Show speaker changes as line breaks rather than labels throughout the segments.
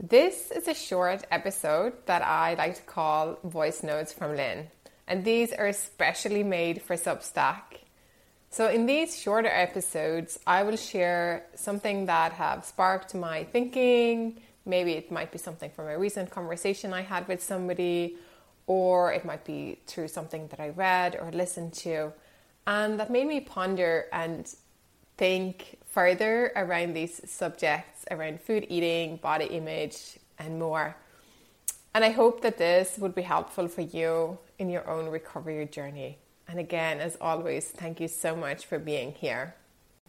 This is a short episode that I like to call Voice Notes from Linn, and these are especially made for Substack. So, in these shorter episodes, I will share something that have sparked my thinking. Maybe it might be something from a recent conversation I had with somebody, or it might be through something that I read or listened to, and that made me ponder and think further around these subjects around food eating, body image, and more. And I hope that this would be helpful for you in your own recovery journey. And again, as always, thank you so much for being here.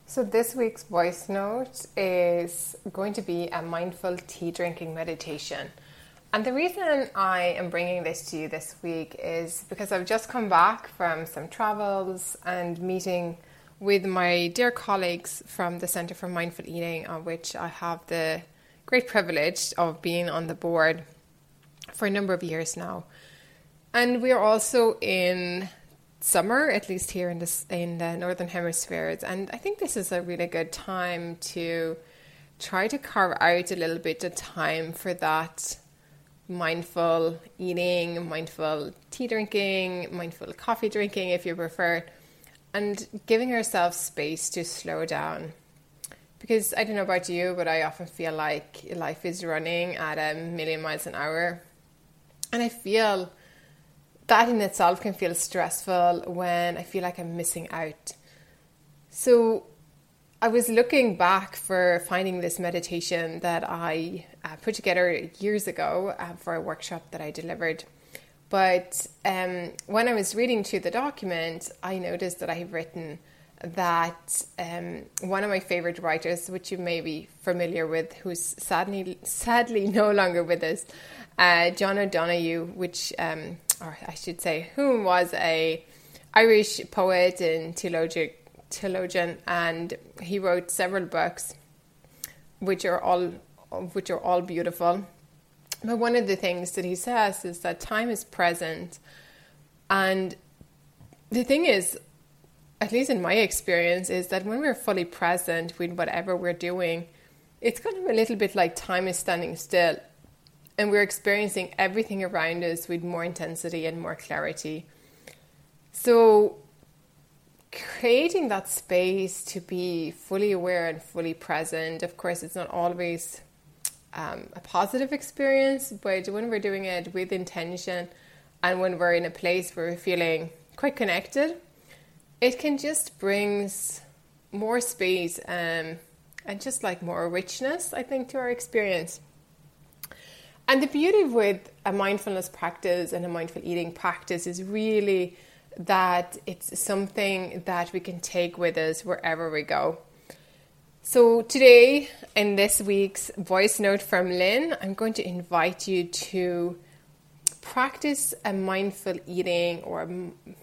So, this week's voice note is going to be a mindful tea drinking meditation. And the reason I am bringing this to you this week is because I've just come back from some travels and meeting with my dear colleagues from the Centre for Mindful Eating, on which I have the great privilege of being on the board for a number of years now. And we are also in summer, at least here in the, in the Northern Hemispheres. And I think this is a really good time to try to carve out a little bit of time for that mindful eating, mindful tea drinking, mindful coffee drinking, if you prefer and giving ourselves space to slow down. Because I don't know about you, but I often feel like life is running at a million miles an hour. And I feel that in itself can feel stressful when I feel like I'm missing out. So I was looking back for finding this meditation that I uh, put together years ago uh, for a workshop that I delivered but um, when I was reading through the document, I noticed that I have written that um, one of my favorite writers, which you may be familiar with, who's sadly sadly no longer with us, uh, John O'Donohue, which um, or I should say, whom was a Irish poet and theologian, theologian, and he wrote several books, which are all which are all beautiful. But one of the things that he says is that time is present. And the thing is, at least in my experience, is that when we're fully present with whatever we're doing, it's kind of a little bit like time is standing still and we're experiencing everything around us with more intensity and more clarity. So, creating that space to be fully aware and fully present, of course, it's not always um, a positive experience, but when we're doing it with intention and when we're in a place where we're feeling quite connected, it can just brings more space um, and just like more richness, I think, to our experience. And the beauty with a mindfulness practice and a mindful eating practice is really that it's something that we can take with us wherever we go. So, today in this week's voice note from Linn, I'm going to invite you to practice a mindful eating, or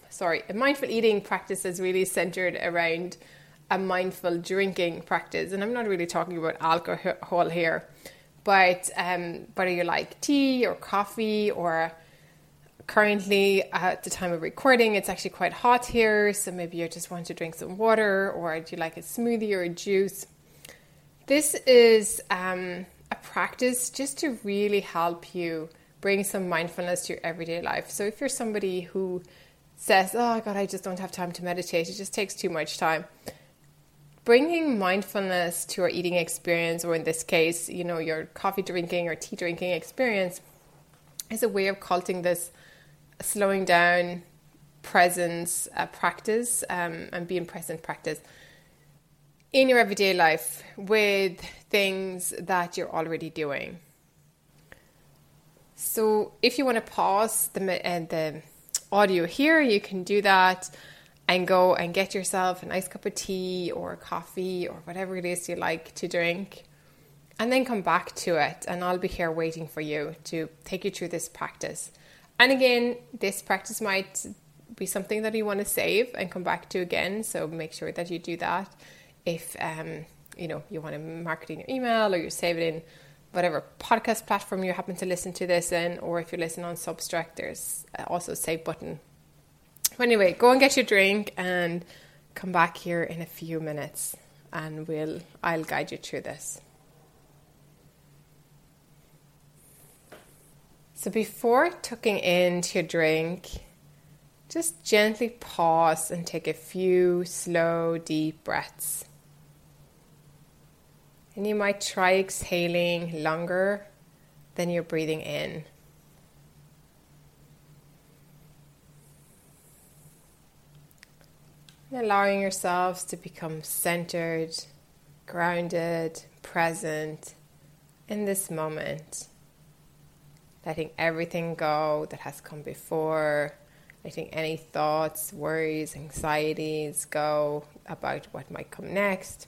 sorry, a mindful eating practice is really centered around a mindful drinking practice. And I'm not really talking about alcohol here, but um, whether you like tea or coffee or currently at the time of recording it's actually quite hot here so maybe you just want to drink some water or do you like a smoothie or a juice this is um, a practice just to really help you bring some mindfulness to your everyday life. So if you're somebody who says, "Oh God, I just don't have time to meditate. It just takes too much time." Bringing mindfulness to your eating experience, or in this case, you know, your coffee drinking or tea drinking experience, is a way of culting this slowing down presence uh, practice um, and being present practice in your everyday life with things that you're already doing. So, if you want to pause the, uh, the audio here, you can do that and go and get yourself a nice cup of tea or coffee or whatever it is you like to drink, and then come back to it. And I'll be here waiting for you to take you through this practice. And again, this practice might be something that you want to save and come back to again, so make sure that you do that if um, you know you want to mark it in your email or you save it in whatever podcast platform you happen to listen to this in, or if you listen on Substack, there's also a save button. But anyway, go and get your drink and come back here in a few minutes, and we'll I'll guide you through this. So before tucking into your drink, just gently pause and take a few slow, deep breaths. And you might try exhaling longer than you're breathing in. Allowing yourselves to become centered, grounded, present in this moment. Letting everything go that has come before, letting any thoughts, worries, anxieties go about what might come next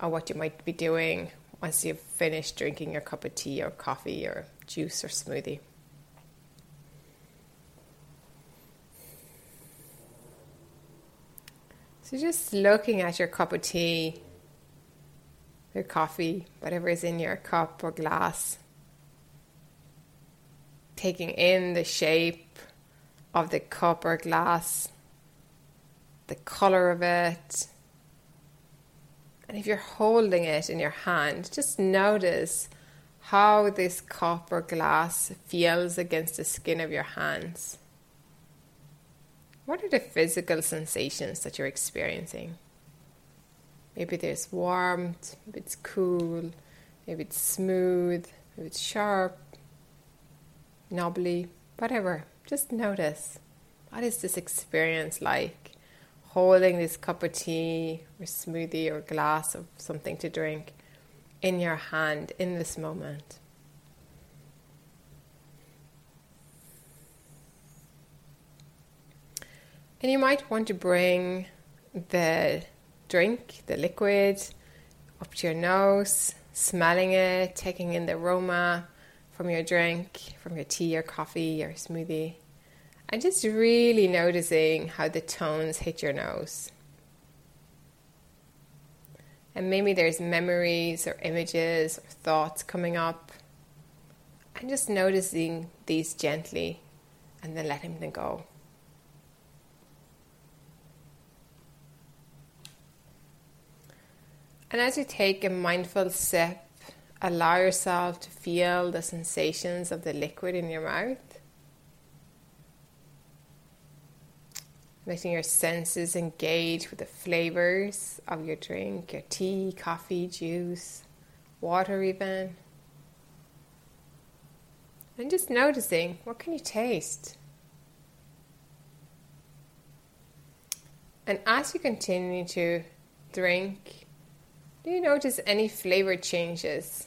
or what you might be doing once you've finished drinking your cup of tea or coffee or juice or smoothie. So, just looking at your cup of tea, your coffee, whatever is in your cup or glass, taking in the shape of the cup or glass, the color of it, and if you're holding it in your hand, just notice how this cup or glass feels against the skin of your hands. What are the physical sensations that you're experiencing? Maybe there's warmth, maybe it's cool, maybe it's smooth, maybe it's sharp, knobbly, whatever. Just notice what is this experience like? Holding this cup of tea or smoothie or glass of something to drink in your hand in this moment. And you might want to bring the drink, the liquid, up to your nose, smelling it, taking in the aroma from your drink, from your tea or coffee or smoothie and just really noticing how the tones hit your nose. And maybe there's memories or images or thoughts coming up. And just noticing these gently and then letting them go. And as you take a mindful sip, allow yourself to feel the sensations of the liquid in your mouth. Letting your senses engage with the flavors of your drink, your tea, coffee, juice, water, even. And just noticing what can you taste? And as you continue to drink, do you notice any flavor changes?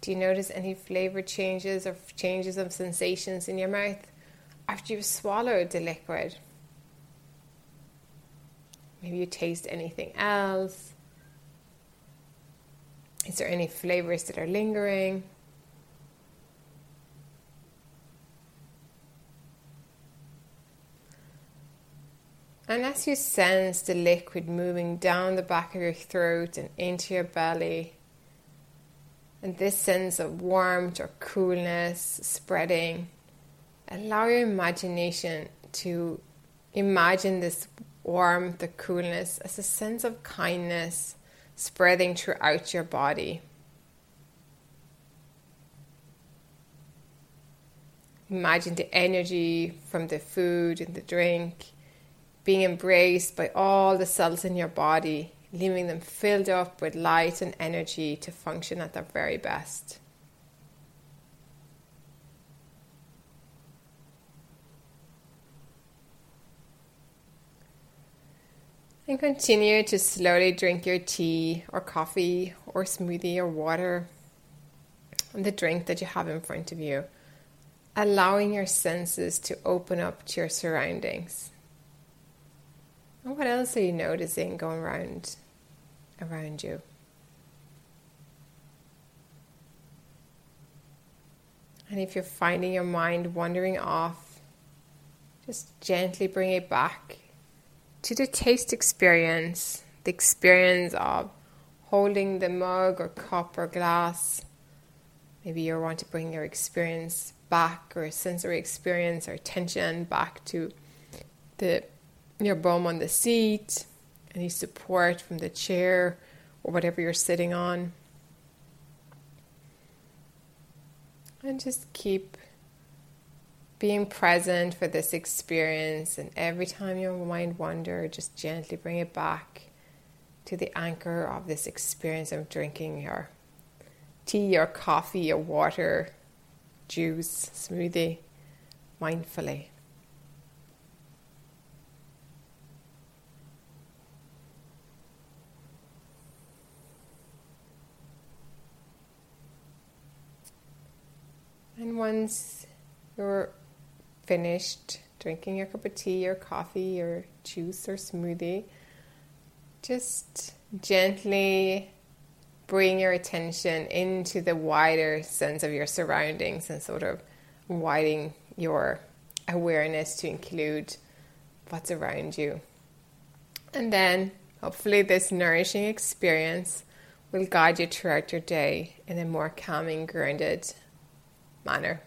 Do you notice any flavor changes or changes of sensations in your mouth? After you've swallowed the liquid. Maybe you taste anything else. Is there any flavors that are lingering? And as you sense the liquid moving down the back of your throat and into your belly, and this sense of warmth or coolness spreading, allow your imagination to imagine this warmth, the coolness as a sense of kindness spreading throughout your body. Imagine the energy from the food and the drink being embraced by all the cells in your body, leaving them filled up with light and energy to function at their very best. And continue to slowly drink your tea or coffee or smoothie or water, the drink that you have in front of you, allowing your senses to open up to your surroundings. And what else are you noticing going around around you? And if you're finding your mind wandering off, just gently bring it back to the taste experience, the experience of holding the mug or cup or glass. Maybe you want to bring your experience back or sensory experience or attention back to the your bum on the seat, any support from the chair or whatever you're sitting on. And just keep being present for this experience. And every time your mind wanders, just gently bring it back to the anchor of this experience of drinking your tea or coffee or water, juice, smoothie mindfully. And once you're finished drinking your cup of tea or coffee or juice or smoothie, just gently bring your attention into the wider sense of your surroundings and sort of widening your awareness to include what's around you. And then hopefully, this nourishing experience will guide you throughout your day in a more calming, grounded manner.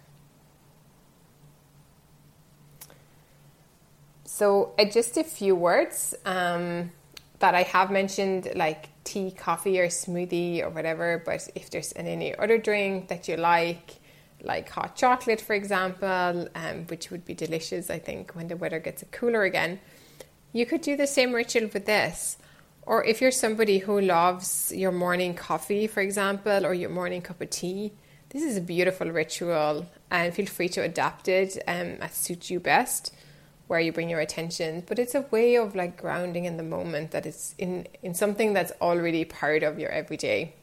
So, uh, just a few words um, that I have mentioned, like tea, coffee, or smoothie, or whatever. But if there's any other drink that you like, like hot chocolate, for example, um, which would be delicious, I think, when the weather gets cooler again, you could do the same ritual with this. Or if you're somebody who loves your morning coffee, for example, or your morning cup of tea, this is a beautiful ritual and feel free to adapt it um, as suits you best where you bring your attention but it's a way of like grounding in the moment that it's in in something that's already part of your everyday.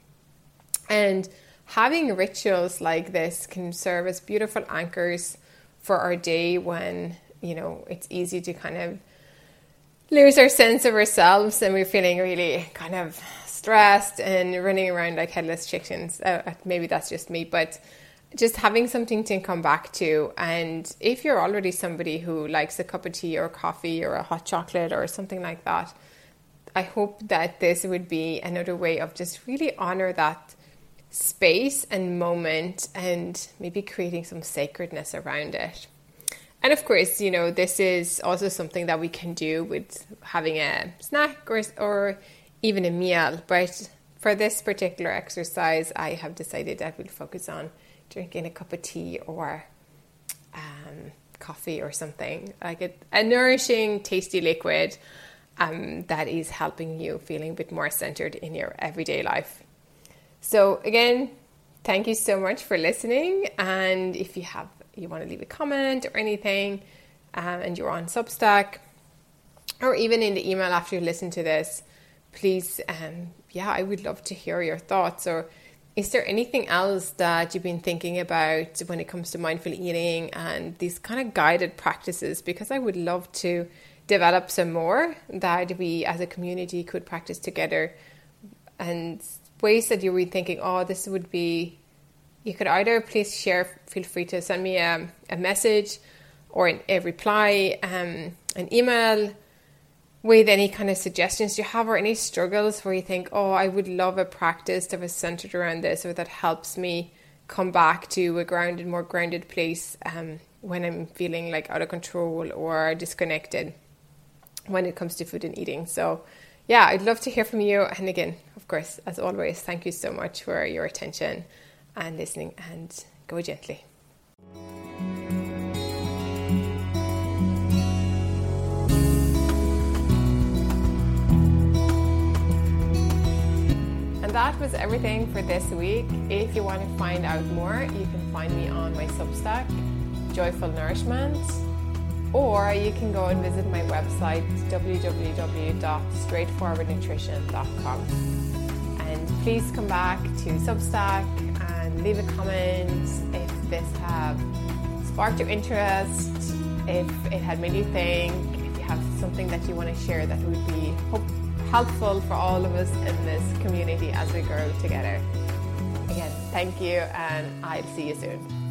And having rituals like this can serve as beautiful anchors for our day when you know it's easy to kind of lose our sense of ourselves and we're feeling really kind of stressed and running around like headless chickens. Uh, maybe that's just me but just having something to come back to. And if you're already somebody who likes a cup of tea or coffee or a hot chocolate or something like that, I hope that this would be another way of just really honor that space and moment and maybe creating some sacredness around it. And of course, you know, this is also something that we can do with having a snack or, or even a meal. But for this particular exercise, I have decided that we'll focus on drinking a cup of tea or um, coffee or something like a, a nourishing, tasty liquid um, that is helping you feeling a bit more centered in your everyday life. So again, thank you so much for listening. And if you have you want to leave a comment or anything, um, and you're on Substack, or even in the email after you listen to this, please, um, yeah, I would love to hear your thoughts or is there anything else that you've been thinking about when it comes to mindful eating and these kind of guided practices? Because I would love to develop some more that we as a community could practice together and ways that you were thinking, oh, this would be, you could either please share, feel free to send me a, a message or a reply, um, an email with any kind of suggestions you have or any struggles where you think, oh, I would love a practice that was centered around this or that helps me come back to a grounded, more grounded place um, when I'm feeling like out of control or disconnected when it comes to food and eating. So, yeah, I'd love to hear from you. And again, of course, as always, thank you so much for your attention and listening and go gently. That was everything for this week. If you want to find out more, you can find me on my Substack, Joyful Nourishment, or you can go and visit my website, www.straightforwardnutrition.com. And please come back to Substack and leave a comment if this have sparked your interest, if it had made you think, if you have something that you want to share that would be hope helpful for all of us in this community as we grow together. Again, thank you, and I'll see you soon.